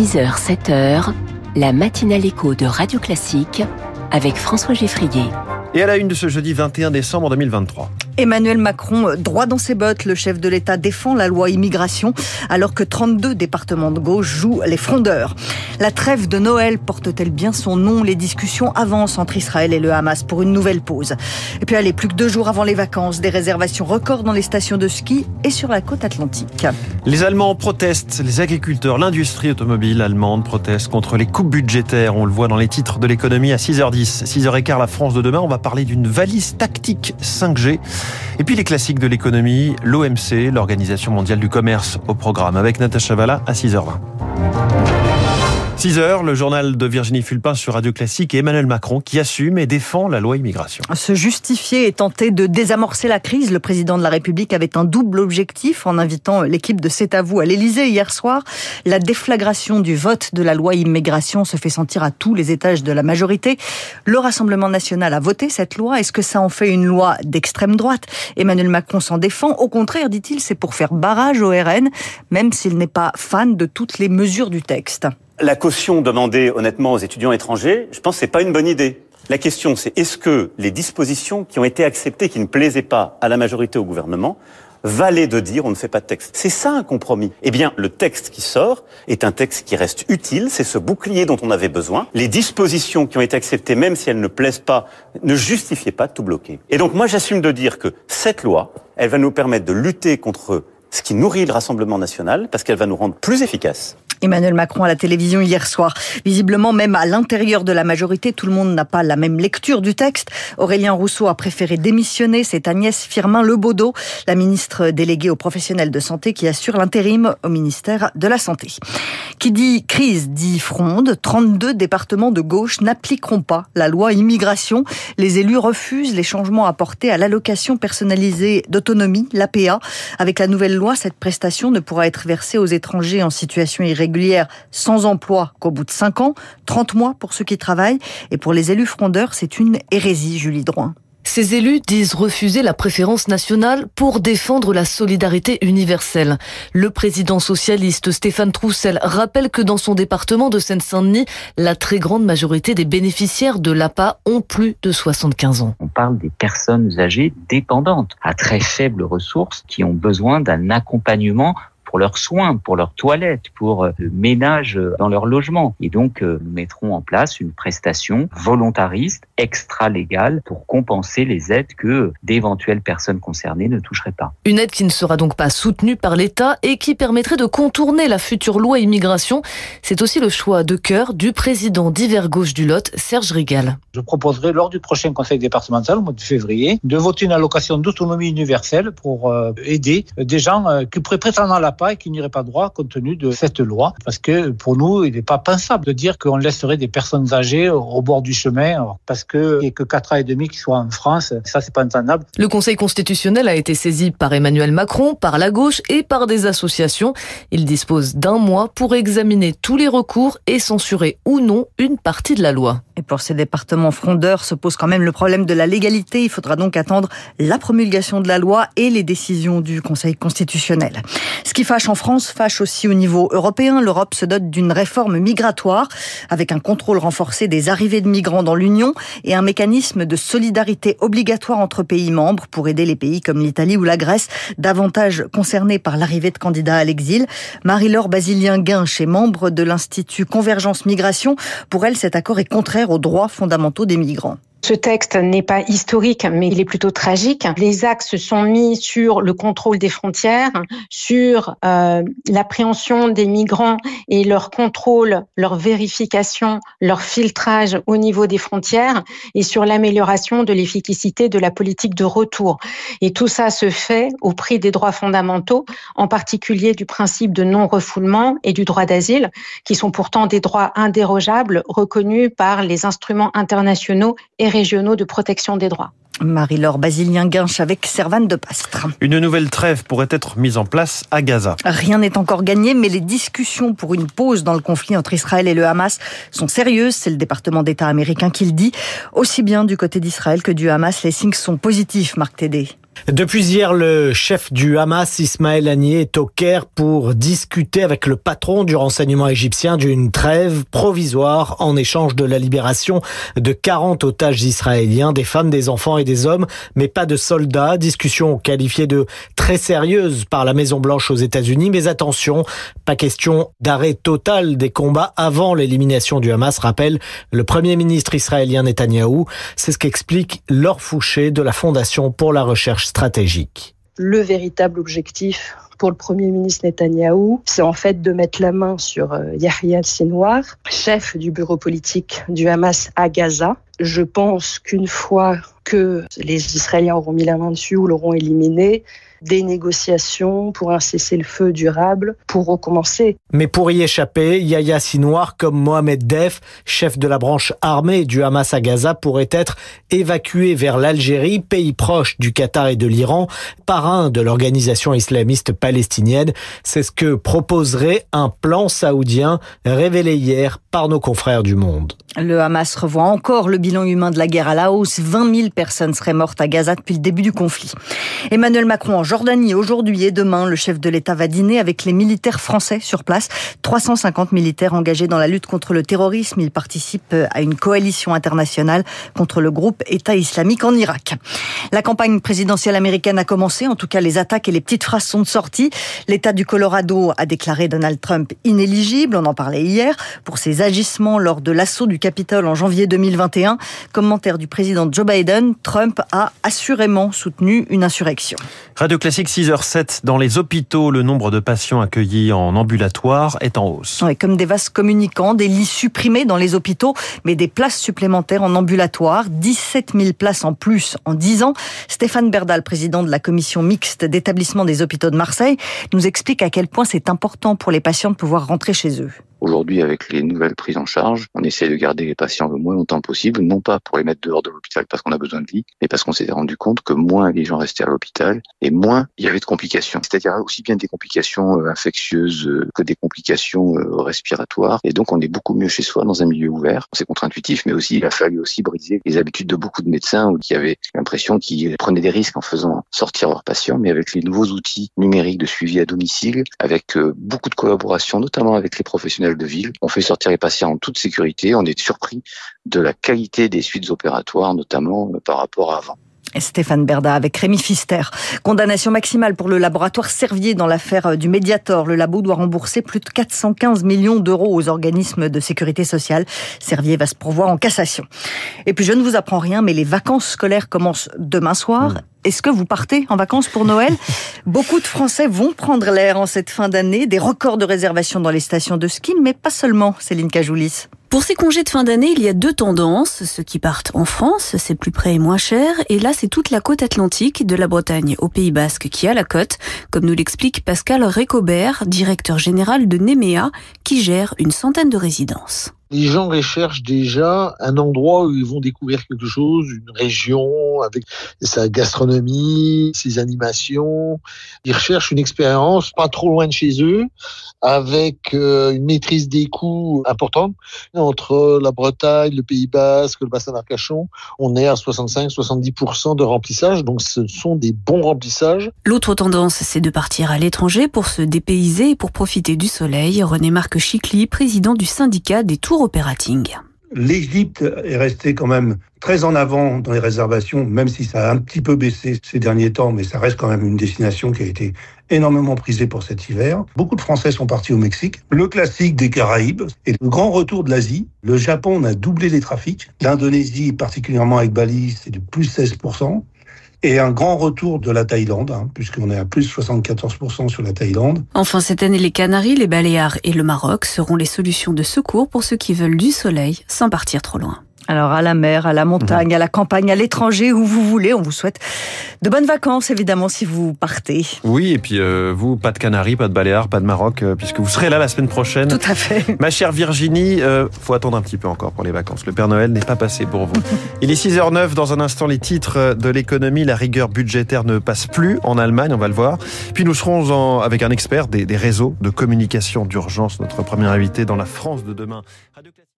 6h, 7h, la matinale écho de Radio Classique avec François Geffrier. Et à la une de ce jeudi 21 décembre 2023. Emmanuel Macron, droit dans ses bottes, le chef de l'État défend la loi immigration alors que 32 départements de gauche jouent les frondeurs. La trêve de Noël porte-t-elle bien son nom? Les discussions avancent entre Israël et le Hamas pour une nouvelle pause. Et puis allez, plus que deux jours avant les vacances, des réservations records dans les stations de ski et sur la côte atlantique. Les Allemands protestent, les agriculteurs, l'industrie automobile allemande proteste contre les coupes budgétaires. On le voit dans les titres de l'économie à 6h10. 6h15, la France de demain, on va parler d'une valise tactique 5G. Et puis les classiques de l'économie, l'OMC, l'Organisation mondiale du commerce au programme, avec Natacha Valla à 6h20. 6 heures, le journal de Virginie Fulpin sur Radio Classique et Emmanuel Macron qui assume et défend la loi immigration. Se justifier et tenter de désamorcer la crise, le président de la République avait un double objectif en invitant l'équipe de C'est à vous à l'Élysée hier soir. La déflagration du vote de la loi immigration se fait sentir à tous les étages de la majorité. Le Rassemblement national a voté cette loi. Est-ce que ça en fait une loi d'extrême droite? Emmanuel Macron s'en défend. Au contraire, dit-il, c'est pour faire barrage au RN, même s'il n'est pas fan de toutes les mesures du texte. La caution demandée honnêtement aux étudiants étrangers, je pense que c'est pas une bonne idée. La question, c'est est-ce que les dispositions qui ont été acceptées, qui ne plaisaient pas à la majorité au gouvernement, valaient de dire on ne fait pas de texte? C'est ça un compromis. Eh bien, le texte qui sort est un texte qui reste utile, c'est ce bouclier dont on avait besoin. Les dispositions qui ont été acceptées, même si elles ne plaisent pas, ne justifiaient pas de tout bloquer. Et donc moi j'assume de dire que cette loi, elle va nous permettre de lutter contre ce qui nourrit le Rassemblement national, parce qu'elle va nous rendre plus efficaces. Emmanuel Macron à la télévision hier soir. Visiblement, même à l'intérieur de la majorité, tout le monde n'a pas la même lecture du texte. Aurélien Rousseau a préféré démissionner. C'est Agnès Firmin Lebaudot, la ministre déléguée aux professionnels de santé, qui assure l'intérim au ministère de la Santé. Qui dit crise dit fronde. 32 départements de gauche n'appliqueront pas la loi immigration. Les élus refusent les changements apportés à l'allocation personnalisée d'autonomie, l'APA. Avec la nouvelle loi, cette prestation ne pourra être versée aux étrangers en situation irrégulière sans emploi qu'au bout de 5 ans, 30 mois pour ceux qui travaillent. Et pour les élus frondeurs, c'est une hérésie, Julie Droin. Ces élus disent refuser la préférence nationale pour défendre la solidarité universelle. Le président socialiste Stéphane Troussel rappelle que dans son département de Seine-Saint-Denis, la très grande majorité des bénéficiaires de l'APA ont plus de 75 ans. On parle des personnes âgées dépendantes, à très faibles ressources, qui ont besoin d'un accompagnement pour leurs soins, pour leurs toilettes, pour euh, le ménage dans leur logement. Et donc, euh, nous mettrons en place une prestation volontariste, extra-légale, pour compenser les aides que d'éventuelles personnes concernées ne toucheraient pas. Une aide qui ne sera donc pas soutenue par l'État et qui permettrait de contourner la future loi immigration. C'est aussi le choix de cœur du président d'hiver gauche du Lot, Serge Rigal. Je proposerai lors du prochain conseil départemental, au mois de février, de voter une allocation d'autonomie universelle pour euh, aider des gens qui pourraient prétendre à la et qui n'iraient pas droit compte tenu de cette loi. Parce que pour nous, il n'est pas pensable de dire qu'on laisserait des personnes âgées au bord du chemin parce qu'il n'y a que 4 ans et demi qui soient en France. Ça, c'est pas entendable. Le Conseil constitutionnel a été saisi par Emmanuel Macron, par la gauche et par des associations. Il dispose d'un mois pour examiner tous les recours et censurer ou non une partie de la loi. Et pour ces départements frondeurs se pose quand même le problème de la légalité. Il faudra donc attendre la promulgation de la loi et les décisions du Conseil constitutionnel. Ce qui fâche en France fâche aussi au niveau européen. L'Europe se dote d'une réforme migratoire avec un contrôle renforcé des arrivées de migrants dans l'Union et un mécanisme de solidarité obligatoire entre pays membres pour aider les pays comme l'Italie ou la Grèce davantage concernés par l'arrivée de candidats à l'exil. Marie-Laure Basilien-Guinche est membre de l'Institut Convergence Migration. Pour elle, cet accord est contraire aux droits fondamentaux des migrants. Ce texte n'est pas historique, mais il est plutôt tragique. Les axes sont mis sur le contrôle des frontières, sur euh, l'appréhension des migrants et leur contrôle, leur vérification, leur filtrage au niveau des frontières, et sur l'amélioration de l'efficacité de la politique de retour. Et tout ça se fait au prix des droits fondamentaux, en particulier du principe de non-refoulement et du droit d'asile, qui sont pourtant des droits indérogeables reconnus par les instruments internationaux et régionaux de protection des droits. Marie-Laure Basilien-Guinche avec Servane de Pastre. Une nouvelle trêve pourrait être mise en place à Gaza. Rien n'est encore gagné, mais les discussions pour une pause dans le conflit entre Israël et le Hamas sont sérieuses. C'est le département d'État américain qui le dit. Aussi bien du côté d'Israël que du Hamas, les signes sont positifs, Marc Tédé. Depuis hier, le chef du Hamas, Ismaël Haniyeh, est au Caire pour discuter avec le patron du renseignement égyptien d'une trêve provisoire en échange de la libération de 40 otages israéliens, des femmes, des enfants et des hommes, mais pas de soldats. Discussion qualifiée de très sérieuse par la Maison Blanche aux États-Unis, mais attention, pas question d'arrêt total des combats avant l'élimination du Hamas, rappelle le premier ministre israélien Netanyahou. C'est ce qu'explique Laure Fouché de la Fondation pour la recherche stratégique. Le véritable objectif pour le Premier ministre Netanyahou, c'est en fait de mettre la main sur euh, Yahya Sinwar, chef du bureau politique du Hamas à Gaza. Je pense qu'une fois que les Israéliens auront mis la main dessus ou l'auront éliminé, des négociations pour un cessez-le-feu durable pour recommencer. Mais pour y échapper, Yahya Sinwar, comme Mohamed Def, chef de la branche armée du Hamas à Gaza, pourrait être évacué vers l'Algérie, pays proche du Qatar et de l'Iran, parrain de l'organisation islamiste palestinienne. C'est ce que proposerait un plan saoudien révélé hier par nos confrères du Monde. Le Hamas revoit encore le bilan humain de la guerre à la hausse. 20 000 personnes seraient mortes à Gaza depuis le début du conflit. Emmanuel Macron en Jordanie aujourd'hui et demain, le chef de l'État va dîner avec les militaires français sur place. 350 militaires engagés dans la lutte contre le terrorisme. Ils participent à une coalition internationale contre le groupe État islamique en Irak. La campagne présidentielle américaine a commencé. En tout cas, les attaques et les petites phrases sont sorties. L'État du Colorado a déclaré Donald Trump inéligible. On en parlait hier pour ses agissements lors de l'assaut du Capitole en janvier 2021. Commentaire du président Joe Biden, Trump a assurément soutenu une insurrection. Classique 6h07, dans les hôpitaux, le nombre de patients accueillis en ambulatoire est en hausse. Ouais, comme des vases communicants, des lits supprimés dans les hôpitaux, mais des places supplémentaires en ambulatoire, 17 000 places en plus en 10 ans. Stéphane Berdal, président de la commission mixte d'établissement des hôpitaux de Marseille, nous explique à quel point c'est important pour les patients de pouvoir rentrer chez eux. Aujourd'hui, avec les nouvelles prises en charge, on essaie de garder les patients le moins longtemps possible, non pas pour les mettre dehors de l'hôpital parce qu'on a besoin de lits, mais parce qu'on s'est rendu compte que moins les gens restaient à l'hôpital et moins il y avait de complications. C'est-à-dire aussi bien des complications euh, infectieuses euh, que des complications euh, respiratoires. Et donc, on est beaucoup mieux chez soi dans un milieu ouvert. C'est contre-intuitif, mais aussi il a fallu aussi briser les habitudes de beaucoup de médecins qui avaient l'impression qu'ils prenaient des risques en faisant sortir leurs patients. Mais avec les nouveaux outils numériques de suivi à domicile, avec beaucoup de collaboration, notamment avec les professionnels de ville. On fait sortir les patients en toute sécurité. On est surpris de la qualité des suites opératoires, notamment par rapport à avant. Stéphane Berda avec Rémi Fister. Condamnation maximale pour le laboratoire Servier dans l'affaire du Mediator. Le labo doit rembourser plus de 415 millions d'euros aux organismes de sécurité sociale. Servier va se pourvoir en cassation. Et puis je ne vous apprends rien, mais les vacances scolaires commencent demain soir. Est-ce que vous partez en vacances pour Noël? Beaucoup de Français vont prendre l'air en cette fin d'année. Des records de réservation dans les stations de ski, mais pas seulement, Céline Cajoulis. Pour ces congés de fin d'année, il y a deux tendances. Ceux qui partent en France, c'est plus près et moins cher. Et là, c'est toute la côte atlantique, de la Bretagne au Pays Basque, qui a la côte, comme nous l'explique Pascal Récobert, directeur général de Nemea, qui gère une centaine de résidences. Les gens recherchent déjà un endroit où ils vont découvrir quelque chose, une région avec sa gastronomie, ses animations. Ils recherchent une expérience pas trop loin de chez eux, avec euh, une maîtrise des coûts importante. Entre la Bretagne, le Pays Basque, le bassin d'Arcachon, on est à 65-70% de remplissage, donc ce sont des bons remplissages. L'autre tendance, c'est de partir à l'étranger pour se dépayser et pour profiter du soleil. René-Marc Chicly, président du syndicat des tours L'Égypte est restée quand même très en avant dans les réservations, même si ça a un petit peu baissé ces derniers temps, mais ça reste quand même une destination qui a été énormément prisée pour cet hiver. Beaucoup de Français sont partis au Mexique. Le classique des Caraïbes et le grand retour de l'Asie. Le Japon, on a doublé les trafics. L'Indonésie, particulièrement avec Bali, c'est du plus 16% et un grand retour de la Thaïlande, hein, puisqu'on est à plus 74% sur la Thaïlande. Enfin, cette année, les Canaries, les Baléares et le Maroc seront les solutions de secours pour ceux qui veulent du soleil sans partir trop loin. Alors à la mer, à la montagne, à la campagne, à l'étranger, où vous voulez, on vous souhaite de bonnes vacances évidemment si vous partez. Oui, et puis euh, vous, pas de Canaries, pas de Baléares, pas de Maroc, euh, puisque vous serez là la semaine prochaine. Tout à fait. Ma chère Virginie, euh, faut attendre un petit peu encore pour les vacances. Le Père Noël n'est pas passé pour vous. Il est 6h09, dans un instant les titres de l'économie, la rigueur budgétaire ne passe plus en Allemagne, on va le voir. Puis nous serons en, avec un expert des, des réseaux de communication d'urgence, notre premier invité dans la France de demain.